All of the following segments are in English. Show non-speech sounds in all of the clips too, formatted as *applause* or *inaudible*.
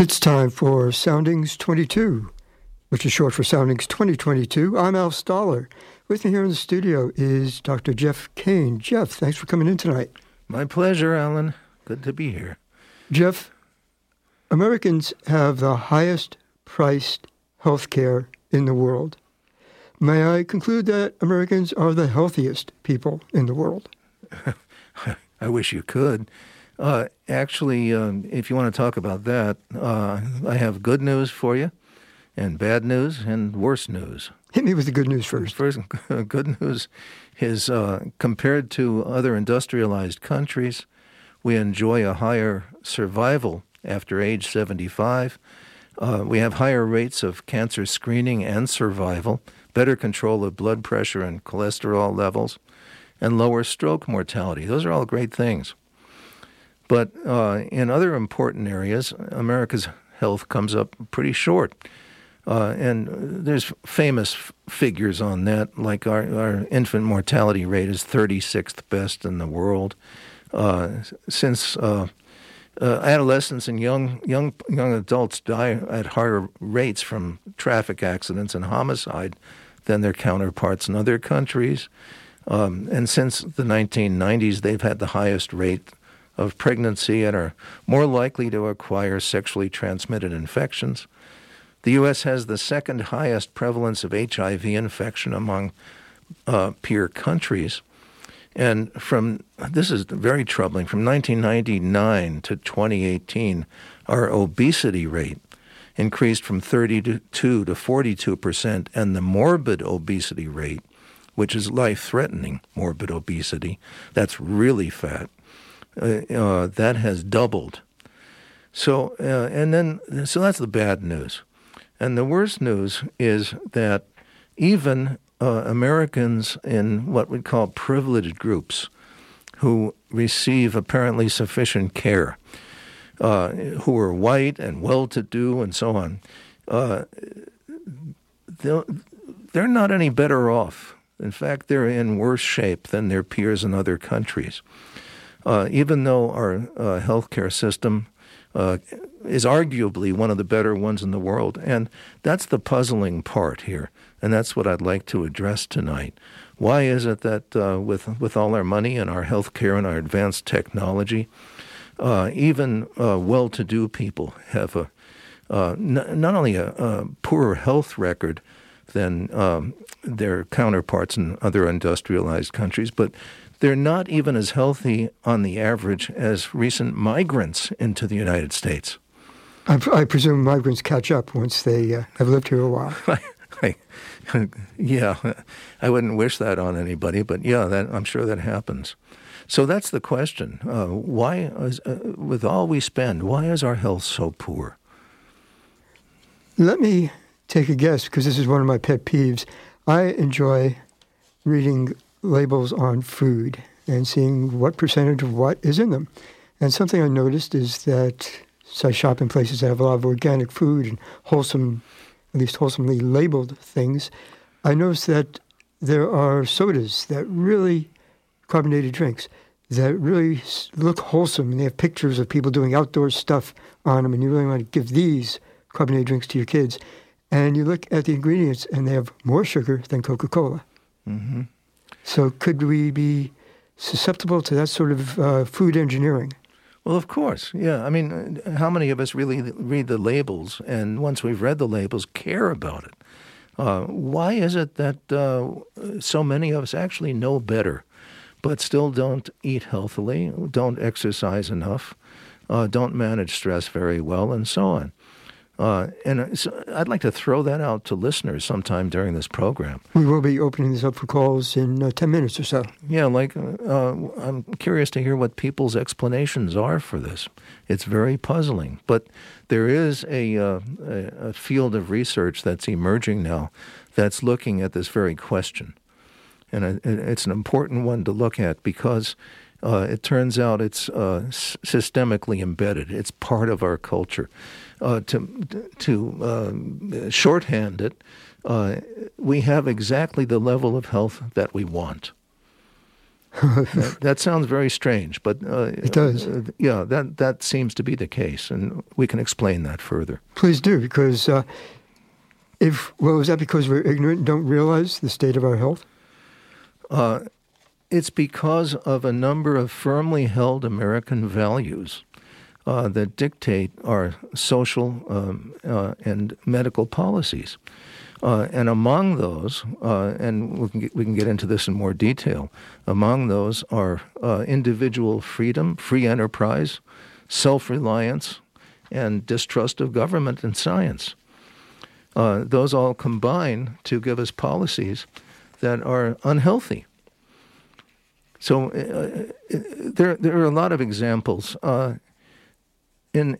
It's time for Soundings 22, which is short for Soundings 2022. I'm Al Stahler. With me here in the studio is Dr. Jeff Kane. Jeff, thanks for coming in tonight. My pleasure, Alan. Good to be here. Jeff, Americans have the highest priced health care in the world. May I conclude that Americans are the healthiest people in the world? *laughs* I wish you could. Uh, actually, um, if you want to talk about that, uh, I have good news for you, and bad news, and worse news. *laughs* Hit me with the good news first. First, *laughs* good news is uh, compared to other industrialized countries, we enjoy a higher survival after age 75. Uh, we have higher rates of cancer screening and survival, better control of blood pressure and cholesterol levels, and lower stroke mortality. Those are all great things. But uh, in other important areas, America's health comes up pretty short. Uh, and there's famous f- figures on that, like our, our, infant mortality rate is 36th best in the world. Uh, since uh, uh, adolescents and young, young, young adults die at higher rates from traffic accidents and homicide than their counterparts in other countries. Um, and since the 1990s, they've had the highest rate of pregnancy and are more likely to acquire sexually transmitted infections. The U.S. has the second highest prevalence of HIV infection among uh, peer countries. And from this is very troubling. From 1999 to 2018, our obesity rate increased from 32 to 42 percent, and the morbid obesity rate, which is life-threatening morbid obesity, that's really fat, uh, uh, that has doubled. So, uh, and then, so that's the bad news. And the worst news is that even uh, Americans in what we call privileged groups who receive apparently sufficient care, who are white and well to do and so on, they're not any better off. In fact, they're in worse shape than their peers in other countries uh, even though our uh, healthcare system uh, is arguably one of the better ones in the world. And that's the puzzling part here. And that's what I'd like to address tonight. Why is it that uh, with, with all our money and our healthcare and our advanced technology, uh, even uh, well to do people have a, uh, n- not only a, a, poorer health record than um, their counterparts in other industrialized countries, but they're not even as healthy on the average as recent migrants into the United States. I, I presume migrants catch up once they uh, have lived here a while. *laughs* I, yeah, I wouldn't wish that on anybody, but yeah, that, I'm sure that happens. So that's the question. Uh, why, is, uh, with all we spend, why is our health so poor? Let me take a guess because this is one of my pet peeves. I enjoy reading labels on food and seeing what percentage of what is in them. And something I noticed is that so I shop in places that have a lot of organic food and wholesome, at least wholesomely labeled things. I noticed that there are sodas that really, carbonated drinks, that really look wholesome and they have pictures of people doing outdoor stuff on them and you really want to give these carbonated drinks to your kids. And you look at the ingredients and they have more sugar than Coca Cola. Mm-hmm. So could we be susceptible to that sort of uh, food engineering? Well, of course, yeah. I mean, how many of us really read the labels and once we've read the labels, care about it? Uh, why is it that uh, so many of us actually know better, but still don't eat healthily, don't exercise enough, uh, don't manage stress very well, and so on? Uh, and uh, so I'd like to throw that out to listeners sometime during this program. We will be opening this up for calls in uh, 10 minutes or so. Yeah, like uh, I'm curious to hear what people's explanations are for this. It's very puzzling. But there is a, uh, a field of research that's emerging now that's looking at this very question. And it's an important one to look at because uh, it turns out it's uh, systemically embedded. It's part of our culture. Uh, to to uh, shorthand it, uh, we have exactly the level of health that we want. that, that, sounds very strange, but uh, it does. Uh, yeah, that that seems to be the case, and we can explain that further. Please do, because uh, if well, is that because we're ignorant and don't realize the state of our health? It's because of a number of firmly held American values uh, that dictate our social um, uh, and medical policies. Uh, and among those, uh, and we can, get, we can get into this in more detail, among those are uh, individual freedom, free enterprise, self reliance, and distrust of government and science. Uh, those all combine to give us policies that are unhealthy. So uh, uh, there, there are a lot of examples. in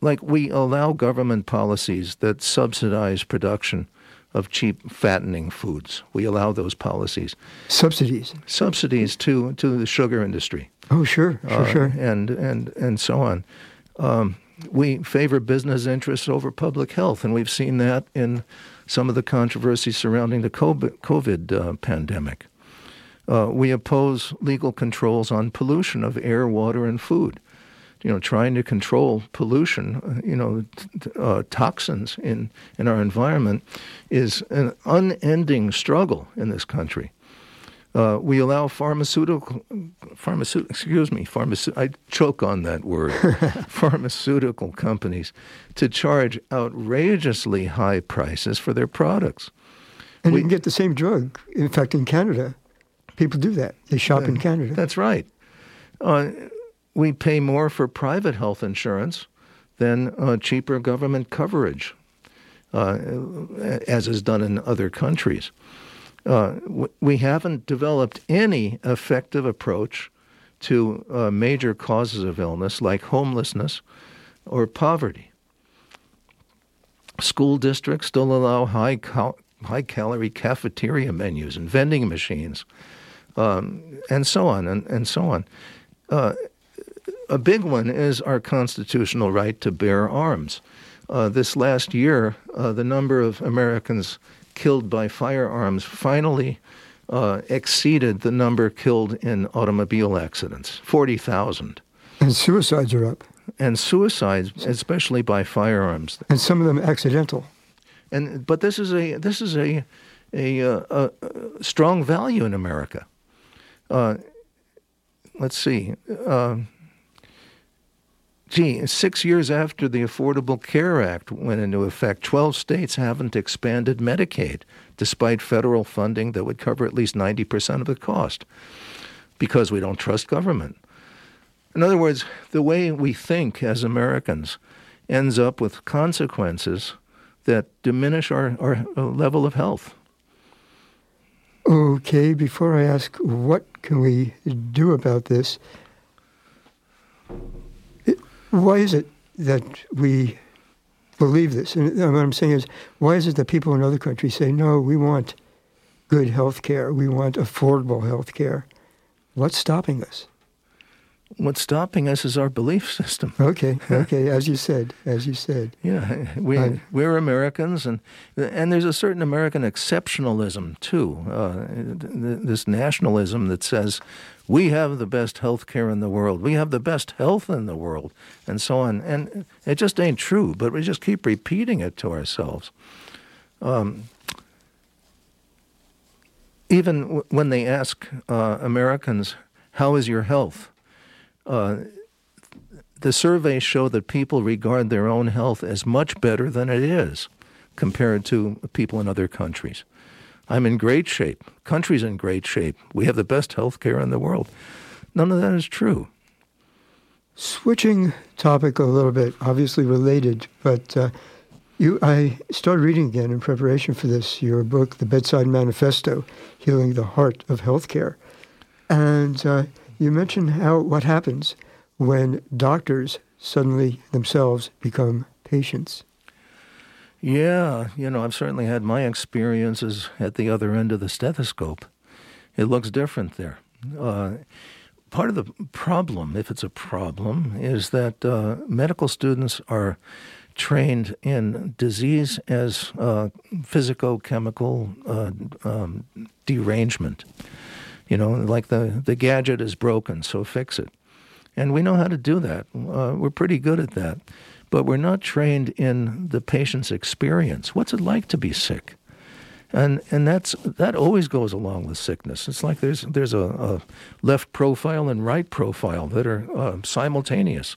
like we allow government policies that subsidize production of cheap fattening foods. We allow those policies. Subsidies. Subsidies to to the sugar industry. Oh, sure, sure, uh, sure. And and and so on. Um, we favor business interests over public health, and we've seen that in some of the controversies surrounding the COVID uh, pandemic. Uh, we oppose legal controls on pollution of air, water, and food you know, trying to control pollution, uh, you know, t- uh, toxins in, in our environment is an unending struggle in this country. Uh, we allow pharmaceutical, pharmaceutical, excuse me, pharmaceutical, I choke on that word, *laughs* pharmaceutical companies to charge outrageously high prices for their products. And we, you can get the same drug. In fact, in Canada, people do that. They shop in Canada. That's right. Uh, we pay more for private health insurance than uh, cheaper government coverage, uh, as is done in other countries. Uh, we haven't developed any effective approach to uh, major causes of illness like homelessness or poverty. School districts still allow high, cal- high calorie cafeteria menus and vending machines, um, and so on and, and so on. Uh, a big one is our constitutional right to bear arms. Uh, this last year, uh, the number of Americans killed by firearms finally uh, exceeded the number killed in automobile accidents 40,000. And suicides are up. And suicides, especially by firearms. And some of them accidental. And but this is a this is a a, a, uh, a strong value in America. Uh, let's see. Uh, gee, six years after the Affordable Care Act went into effect, 12 states haven't expanded Medicaid, despite federal funding that would cover at least 90% of the cost, because we don't trust government. In other words, the way we think as Americans ends up with consequences that diminish our, our level of health. Okay, before I ask what can we do about this, why is it that we believe this? And what I'm saying is, why is it that people in other countries say, no, we want good health care, we want affordable health care? What's stopping us? What's stopping us is our belief *laughs* system. Okay, okay, as you said, as you said. Yeah, we I, we're Americans, and and there's a certain American exceptionalism too. Uh, this nationalism that says we have the best health care in the world, we have the best health in the world, and so on. And it just ain't true, but we just keep repeating it to ourselves. Um, even w- when they ask uh, Americans, "How is your health?" Uh, the surveys show that people regard their own health as much better than it is compared to people in other countries. I'm in great shape. Country's in great shape. We have the best health care in the world. None of that is true. Switching topic a little bit, obviously related, but uh, you, I started reading again in preparation for this your book, The Bedside Manifesto: Healing the Heart of Healthcare, and uh, you mentioned how what happens when doctors suddenly themselves become patients. Yeah, you know, I've certainly had my experiences at the other end of the stethoscope. It looks different there. Uh, part of the problem, if it's a problem, is that uh, medical students are trained in disease as uh, physicochemical uh, um, derangement You know, like the, the gadget is broken, so fix it. And we know how to do that. Uh, we're pretty good at that. But we're not trained in the patient's experience. What's it like to be sick? And and that's that always goes along with sickness. It's like there's there's a, a left profile and right profile that are uh, simultaneous.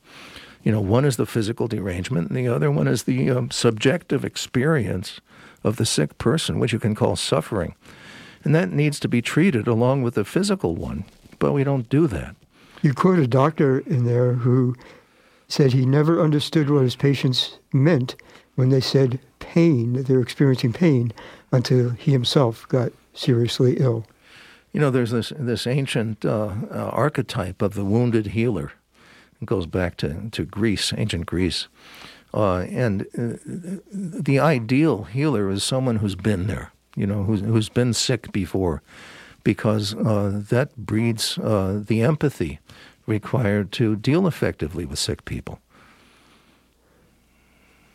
You know, one is the physical derangement, and the other one is the um, subjective experience of the sick person, which you can call suffering. And that needs to be treated along with the physical one, but we don't do that. You quote a doctor in there who said he never understood what his patients meant when they said pain, that they were experiencing pain, until he himself got seriously ill. You know, there's this, this ancient uh, uh, archetype of the wounded healer. It goes back to, to Greece, ancient Greece. Uh, and uh, the ideal healer is someone who's been there, you know, who's, who's been sick before, because uh, that breeds uh, the empathy required to deal effectively with sick people.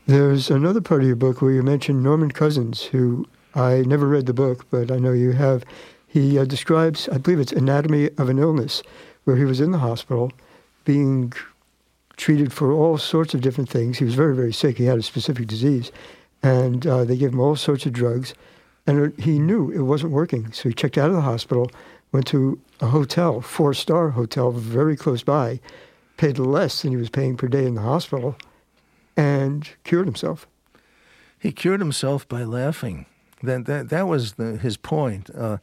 There's another part of your book where you mention Norman Cousins, who I never read the book, but I know you have. He uh, describes, I believe it's Anatomy of an Illness, where he was in the hospital being treated for all sorts of different things. He was very, very sick. He had a specific disease. And uh, they gave him all sorts of drugs. And he knew it wasn't working. So he checked out of the hospital, went to a hotel, four star hotel, very close by, paid less than he was paying per day in the hospital, and cured himself. He cured himself by laughing. That, that, that was the, his point. Uh,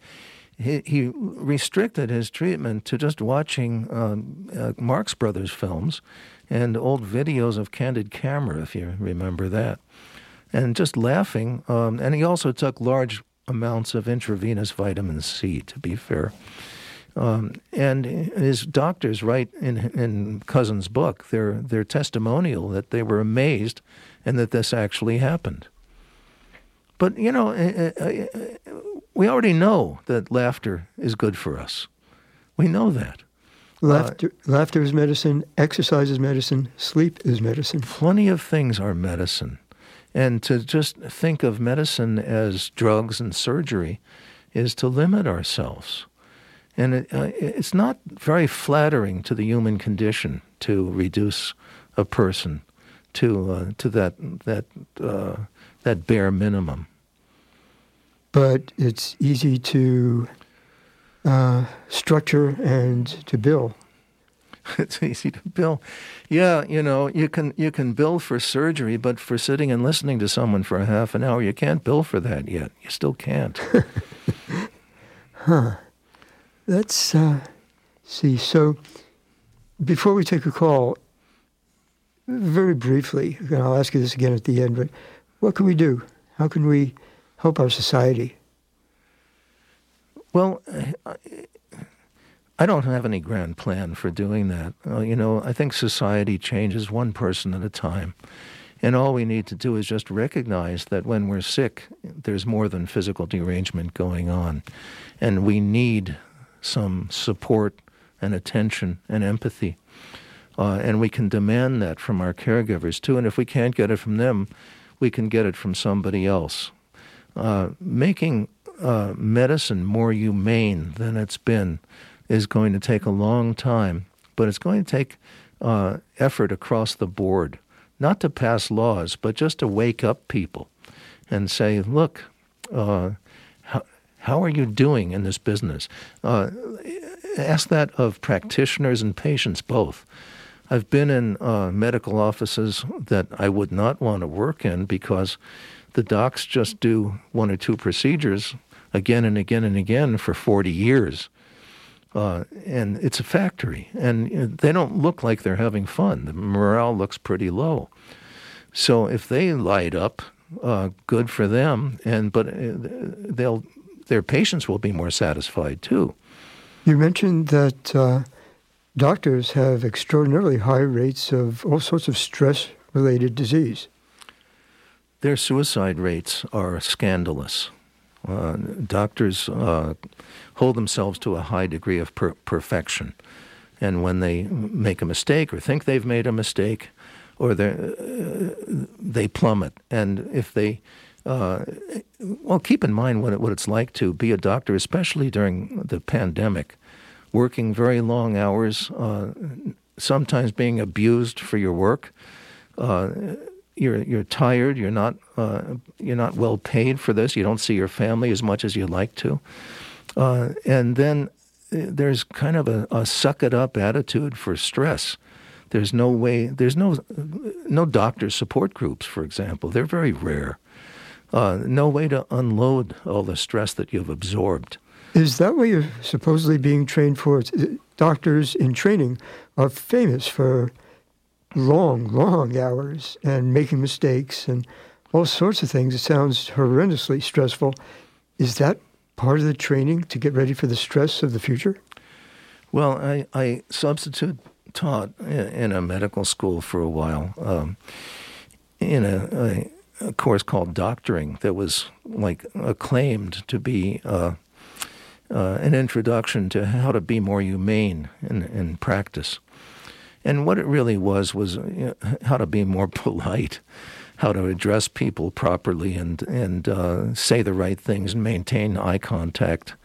he, he restricted his treatment to just watching um, uh, Marx Brothers films and old videos of candid camera, if you remember that, and just laughing. Um, and he also took large amounts of intravenous vitamin C, to be fair. Um, and his doctors write in, in Cousins' book their, their testimonial that they were amazed and that this actually happened. But, you know, eh, eh, eh, we already know that laughter is good for us. We know that. Laughter, uh, laughter is medicine, exercise is medicine, sleep is medicine. Plenty of things are medicine. And to just think of medicine as drugs and surgery is to limit ourselves. And it, uh, it's not very flattering to the human condition to reduce a person to uh, to that that uh, that bare minimum but it's easy to uh, structure and to bill. It's easy to bill. Yeah, you know, you can you can bill for surgery, but for sitting and listening to someone for a half an hour, you can't bill for that yet. You still can't. *laughs* huh. Let's uh, see. So, before we take a call, very briefly, and I'll ask you this again at the end, but what can we do? How can we help our society? Well, I don't have any grand plan for doing that. Uh, you know, I think society changes one person at a time. And all we need to do is just recognize that when we're sick, there's more than physical derangement going on. And we need some support and attention and empathy. Uh, and we can demand that from our caregivers too. And if we can't get it from them, we can get it from somebody else. Uh, making uh, medicine more humane than it's been is going to take a long time, but it's going to take uh, effort across the board, not to pass laws, but just to wake up people and say, look, uh, how, how are you doing in this business? Uh, ask that of practitioners and patients both. I've been in uh, medical offices that I would not want to work in because the docs just do one or two procedures again and again and again for 40 years. Uh, and it's a factory, and you know, they don't look like they're having fun. The morale looks pretty low. So if they light up, uh, good for them, and but uh, they'll their patients will be more satisfied too. You mentioned that uh, doctors have extraordinarily high rates of all sorts of stress-related disease. Their suicide rates are scandalous. Uh, doctors uh, hold themselves to a high degree of per- perfection. And when they make a mistake or think they've made a mistake, or uh, they plummet. And if they uh, well, keep in mind what, it, what it's like to be a doctor, especially during the pandemic, working very long hours, uh, sometimes being abused for your work. Uh, you're you're tired. You're not uh, you're not well paid for this. You don't see your family as much as you'd like to, uh, and then uh, there's kind of a, a suck it up attitude for stress. There's no way. There's no no doctor support groups, for example. They're very rare. Uh, no way to unload all the stress that you've absorbed. Is that what you're supposedly being trained for? Doctors in training are famous for long, long hours and making mistakes and all sorts of things. It sounds horrendously stressful. Is that part of the training to get ready for the stress of the future? Well, I, I substitute taught in a medical school for a while um, in a, a, a, course called doctoring that was like acclaimed to be uh, uh, an introduction to how to be more humane in, in practice. And what it really was was you know, *laughs* how to be more *laughs* polite, how to address people properly, and and uh, say the right things and maintain eye contact.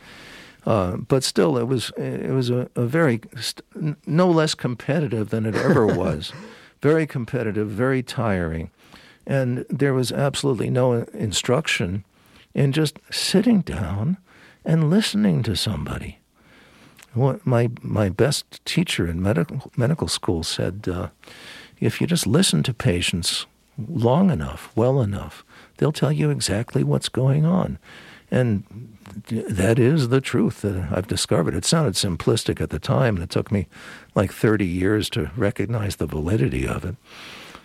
Uh, but still, it was it was a, a very no less competitive than it ever *laughs* was. very competitive, very tiring, and there was absolutely no instruction in just sitting down and listening to somebody my my best teacher in medical medical school said, uh, if you just listen to patients long enough, well enough, they'll tell you exactly what's going on, and that is the truth that I've discovered. It sounded simplistic at the time, and it took me like 30 years to recognize the validity of it.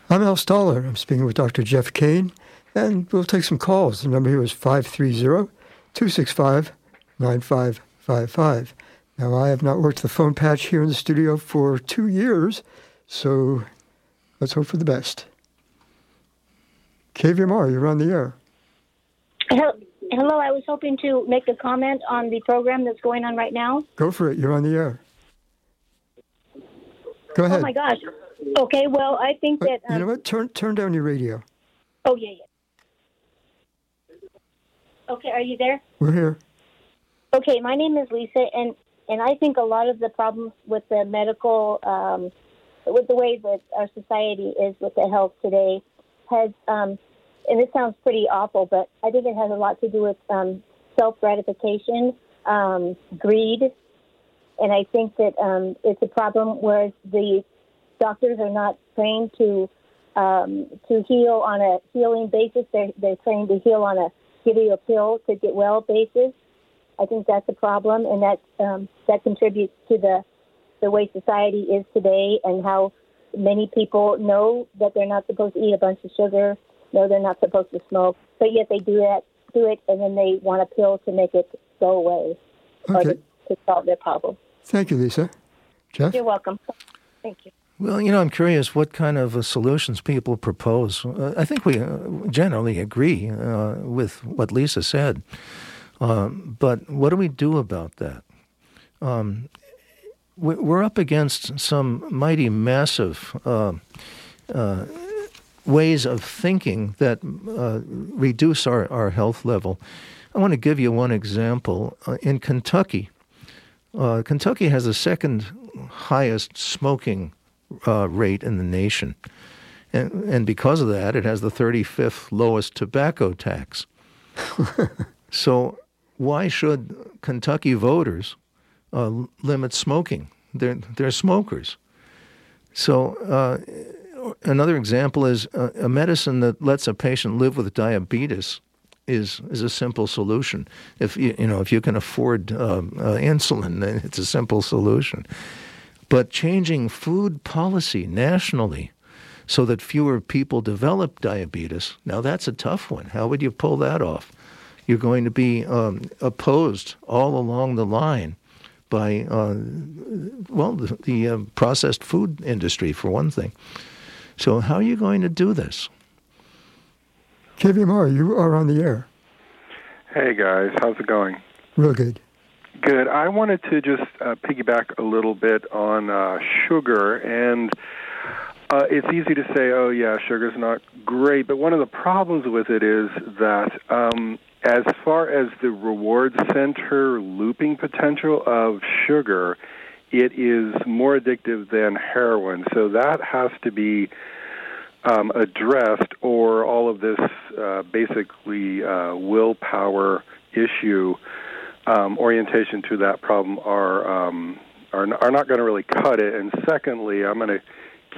I'm Al Stahler. I'm speaking with Dr. Jeff Kane, and we'll take some calls. The number here is 530 265 9555. Now, I have not worked the phone patch here in the studio for two years, so let's hope for the best. KVMR, you're on the air. Hello, I was hoping to make a comment on the program that's going on right now. Go for it. You're on the air. Go ahead. Oh my gosh. Okay. Well, I think that um, you know what. Turn turn down your radio. Oh yeah, yeah. Okay, are you there? We're here. Okay, my name is Lisa, and and I think a lot of the problems with the medical, um, with the way that our society is with the health today, has, um, and it sounds pretty awful, but I think it has a lot to do with um, self gratification, um, greed, and I think that um, it's a problem where the doctors are not trained to um, to heal on a healing basis. They're they're trained to heal on a give you a pill to get well basis. I think that's a problem, and that um, that contributes to the the way society is today, and how many people know that they're not supposed to eat a bunch of sugar, know they're not supposed to smoke, but yet they do that, do it, and then they want a pill to make it go away okay. or to, to solve their problem. Thank you, Lisa. Jeff, you're welcome. Thank you. Well, you know, I'm curious what kind of uh, solutions people propose. Uh, I think we uh, generally agree uh, with what Lisa said. Um, but what do we do about that? Um, we're up against some mighty massive uh, uh, ways of thinking that uh, reduce our, our health level. I want to give you one example. Uh, in Kentucky, uh, Kentucky has the second highest smoking uh, rate in the nation. And, and because of that, it has the 35th lowest tobacco tax. *laughs* so why should Kentucky voters uh, limit smoking? They're, they're smokers. So, uh, another example is uh, a medicine that lets a patient live with diabetes is is a simple solution. If you, you know if you can afford uh, uh, insulin, then it's a simple solution. But changing food policy nationally so that fewer people develop diabetes, now that's a tough one. How would you pull that off? You're going to be um, opposed all along the line by, uh, well, the, the uh, processed food industry, for one thing. So, how are you going to do this? KVMR, you are on the air. Hey, guys. How's it going? Real good. Good. I wanted to just uh, piggyback a little bit on uh, sugar and Uh, it's easy to say, oh, yeah, sugar's not great, but one of the problems with it is that um, as far as the reward center looping potential of sugar, it is more addictive than heroin. So that has to be um, addressed, or all of this uh, basically uh, willpower issue um, orientation to that problem are um, are, are not going to really cut it. And secondly, I'm going to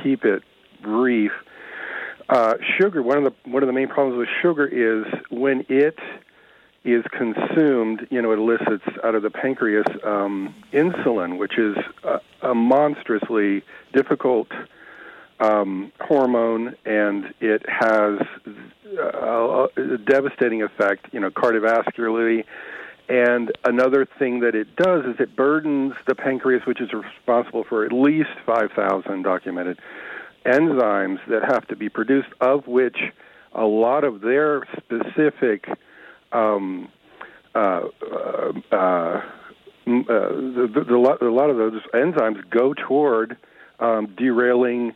keep it brief. Uh, sugar. One of the one of the main problems with sugar is when it is consumed, you know, it elicits out of the pancreas um, insulin, which is a, a monstrously difficult um, hormone, and it has a, a devastating effect, you know, cardiovascularly. And another thing that it does is it burdens the pancreas, which is responsible for at least 5,000 documented enzymes that have to be produced, of which a lot of their specific um, uh, uh, uh, the, the, the, a lot of those enzymes go toward um, derailing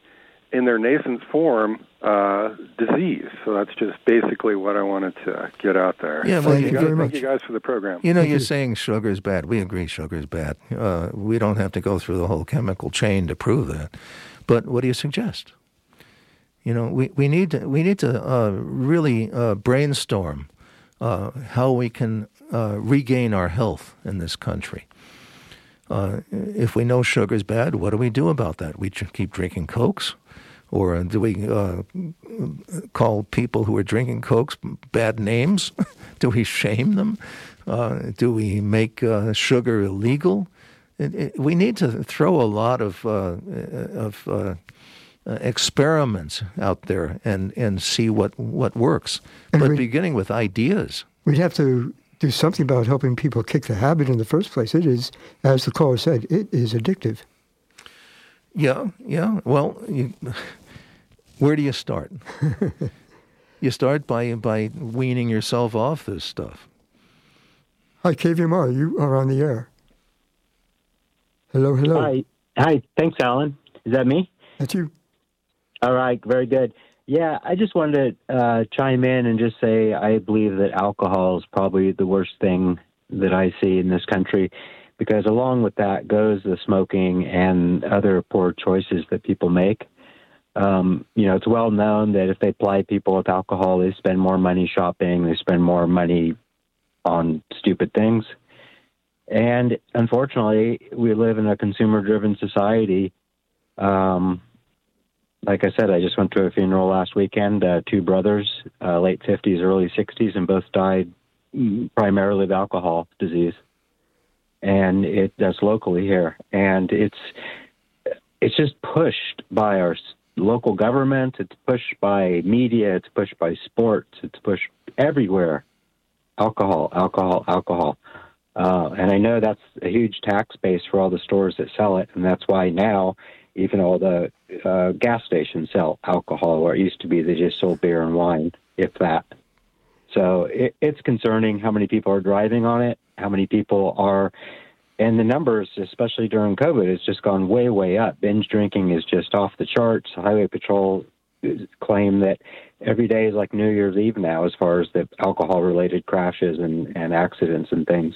in their nascent form uh, disease. So that's just basically what I wanted to get out there. Yeah, well, thank you, guys, very thank much. you guys for the program. You know, Thank you're you. saying sugar is bad. We agree sugar is bad. Uh, we don't have to go through the whole chemical chain to prove that. But what do you suggest? You know, we, we need to, we need to uh, really uh, brainstorm uh, how we can uh, regain our health in this country. Uh, if we know sugar is bad, what do we do about that? We keep drinking cokes, or do we uh, call people who are drinking cokes bad names? *laughs* do we shame them? Uh, do we make uh, sugar illegal? It, it, we need to throw a lot of of uh, experiments out there and, and see what, what works. And but beginning with ideas. We'd have to do something about helping people kick the habit in the first place. It is, as the caller said, it is addictive. Yeah, yeah. Well, you, *laughs* where do you start? *laughs* you start by by weaning yourself off this stuff. Hi, KVMR, you are on the air. Hello, hello. Hi. Hi. Thanks, Alan. Is that me? That's you. All right. Very good. Yeah, I just wanted to uh, chime in and just say I believe that alcohol is probably the worst thing that I see in this country because along with that goes the smoking and other poor choices that people make. Um, you know, it's well known that if they ply people with alcohol, they spend more money shopping, they spend more money on stupid things. And unfortunately, we live in a consumer driven society. Um, like I said, I just went to a funeral last weekend. Uh, two brothers, uh, late 50s, early 60s, and both died primarily of alcohol disease. And it that's locally here, and it's it's just pushed by our local government. It's pushed by media. It's pushed by sports. It's pushed everywhere. Alcohol, alcohol, alcohol. Uh, and I know that's a huge tax base for all the stores that sell it, and that's why now even all the uh, gas stations sell alcohol, where it used to be they just sold beer and wine, if that. So it, it's concerning how many people are driving on it, how many people are, and the numbers, especially during COVID, has just gone way, way up. Binge drinking is just off the charts. Highway Patrol claim that every day is like New Year's Eve now, as far as the alcohol-related crashes and, and accidents and things.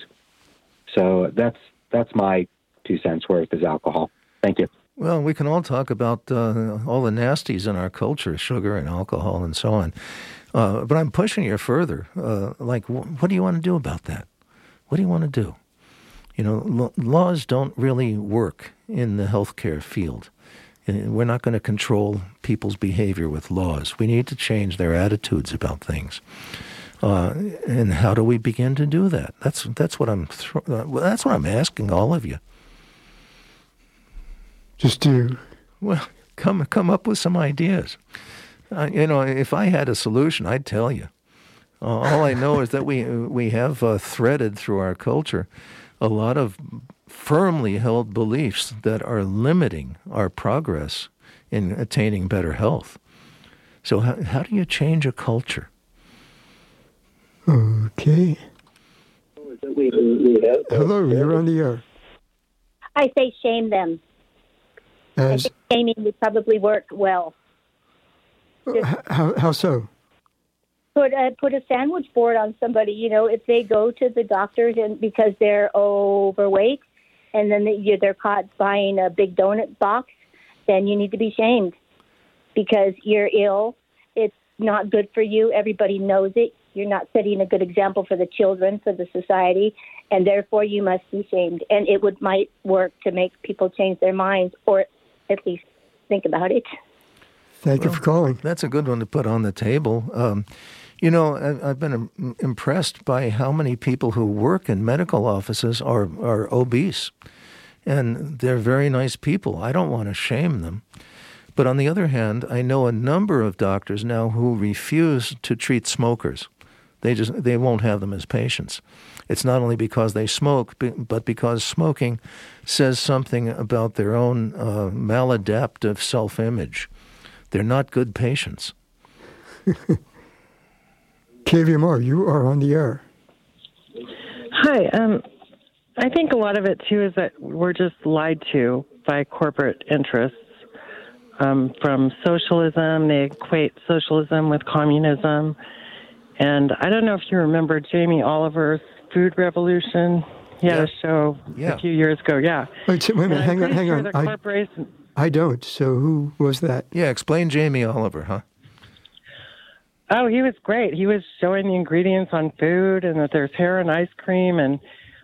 So that's that's my two cents worth is alcohol. Thank you. Well, we can all talk about uh, all the nasties in our culture, sugar and alcohol and so on. Uh, but I'm pushing you further. Uh, like, wh- what do you want to do about that? What do you want to do? You know, lo- laws don't really work in the healthcare field. And We're not going to control people's behavior with laws. We need to change their attitudes about things. Uh, and how do we begin to do that? That's that's what I'm thro- uh, that's what I'm asking all of you. Just do. Well, come come up with some ideas. Uh, you know, if I had a solution, I'd tell you. Uh, all I know is that we we have uh, threaded through our culture a lot of firmly held beliefs that are limiting our progress in attaining better health. So how, how do you change a culture? Okay. Hello, you're on the air. I say shame them. As shaming would probably work well. Uh, how, how so? Put a, put a sandwich board on somebody. You know, if they go to the doctors and because they're overweight, and then they, they're caught buying a big donut box, then you need to be shamed because you're ill. It's not good for you. Everybody knows it. You're not setting a good example for the children, for the society, and therefore you must be shamed. And it would might work to make people change their minds, or at least think about it. Thank well, you for calling. That's a good one to put on the table. Um, you know, I've been impressed by how many people who work in medical offices are, are obese. And they're very nice people. I don't want to shame them. But on the other hand, I know a number of doctors now who refuse to treat smokers. They just they won't have them as patients. It's not only because they smoke, but because smoking says something about their own uh, maladaptive self-image. They're not good patients. *laughs* KVMR, you are on the air. Hi. Um, I think a lot of it too is that we're just lied to by corporate interests. Um, from socialism, they equate socialism with communism. And I don't know if you remember Jamie Oliver's Food Revolution. He had yeah. a show yeah. a few years ago. Yeah. Wait, wait a minute. Hang on. Hang sure on. I, I don't. So who was that? Yeah. Explain Jamie Oliver, huh? Oh, he was great. He was showing the ingredients on food and that there's hair and ice cream. And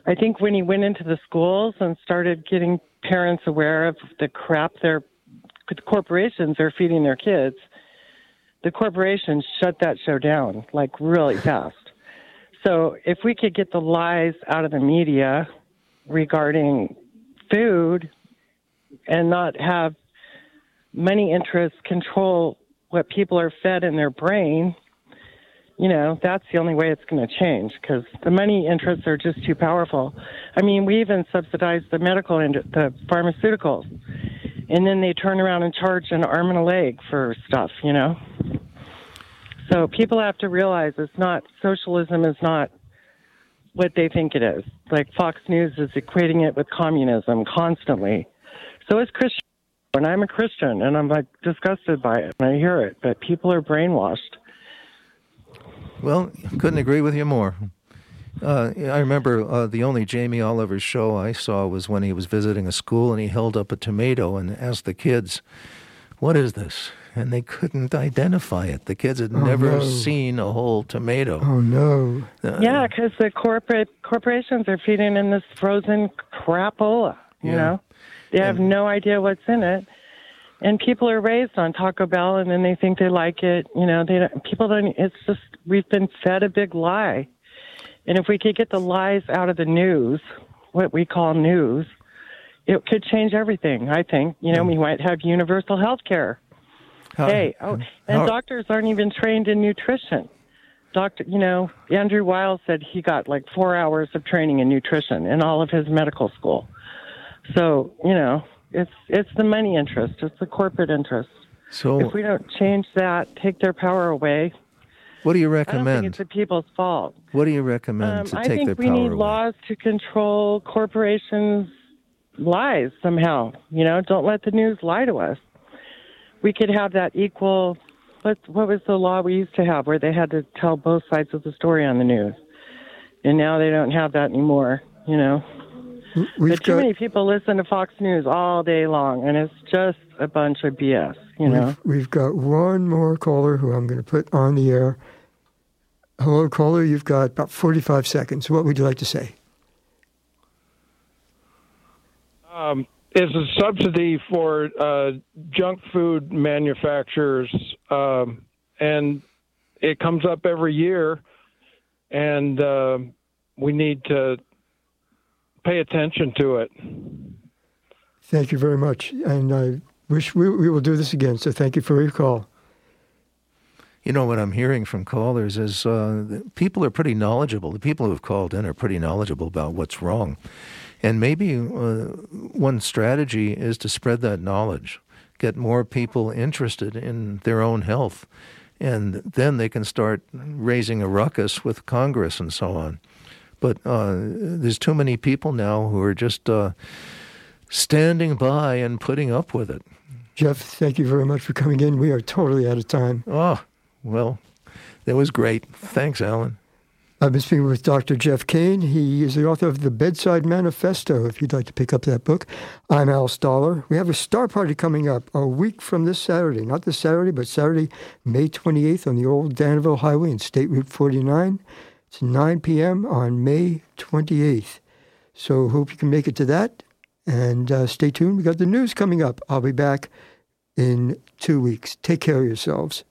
I think when he went into the schools and started getting parents aware of the crap their the corporations are feeding their kids, the corporations shut that show down like really fast. So if we could get the lies out of the media regarding food and not have money interests control what people are fed in their brain, you know, that's the only way it's going to change because the money interests are just too powerful. I mean, we even subsidize the medical and the pharmaceuticals, and then they turn around and charge an arm and a leg for stuff, you know. So people have to realize it's not socialism is not what they think it is. Like Fox News is equating it with communism constantly. So is Christian and I'm a Christian, and I'm like disgusted by it, and I hear it. But people are brainwashed. Well, couldn't agree with you more. Uh, I remember uh, the only Jamie Oliver show I saw was when he was visiting a school and he held up a tomato and asked the kids, "What is this?" And they couldn't identify it. The kids had oh, never no. seen a whole tomato. Oh no! Uh, yeah, because the corporate corporations are feeding in this frozen crapola. You yeah. know, they have and, no idea what's in it. And people are raised on Taco Bell, and then they think they like it. You know, they don't, people don't. It's just we've been fed a big lie. And if we could get the lies out of the news, what we call news, it could change everything. I think. You know, we might have universal health care. Hey, oh, and how, doctors aren't even trained in nutrition. Doctor, you know, Andrew Weil said he got like four hours of training in nutrition in all of his medical school. So, you know, it's it's the money interest, it's the corporate interest. So if we don't change that, take their power away. What do you recommend? I don't think it's the people's fault. What do you recommend um, to take their power away? I think we need laws to control corporations' lies somehow. You know, don't let the news lie to us. We could have that equal. What what was the law we used to have where they had to tell both sides of the story on the news, and now they don't have that anymore. You know. We've but too got, many people listen to Fox News all day long, and it's just a bunch of BS. You know. We've, we've got one more caller who I'm going to put on the air. Hello, caller. You've got about 45 seconds. What would you like to say? Um, is a subsidy for uh, junk food manufacturers, um, and it comes up every year, and uh, we need to pay attention to it. Thank you very much. And I wish we, we will do this again. So thank you for your call. You know, what I'm hearing from callers is uh, people are pretty knowledgeable. The people who have called in are pretty knowledgeable about what's wrong. And maybe uh, one strategy is to spread that knowledge, get more people interested in their own health, and then they can start raising a ruckus with Congress and so on. But uh, there's too many people now who are just uh, standing by and putting up with it. Jeff, thank you very much for coming in. We are totally out of time. Oh, well, that was great. Thanks, Alan. I've been speaking with Dr. Jeff Kane. He is the author of The Bedside Manifesto, if you'd like to pick up that book. I'm Al Stahler. We have a star party coming up a week from this Saturday. Not this Saturday, but Saturday, May 28th on the old Downieville Highway in State Route 49. It's 9 p.m. on May 28th. So hope you can make it to that. And uh, stay tuned. We got the news coming up. I'll be back in two weeks. Take care of yourselves.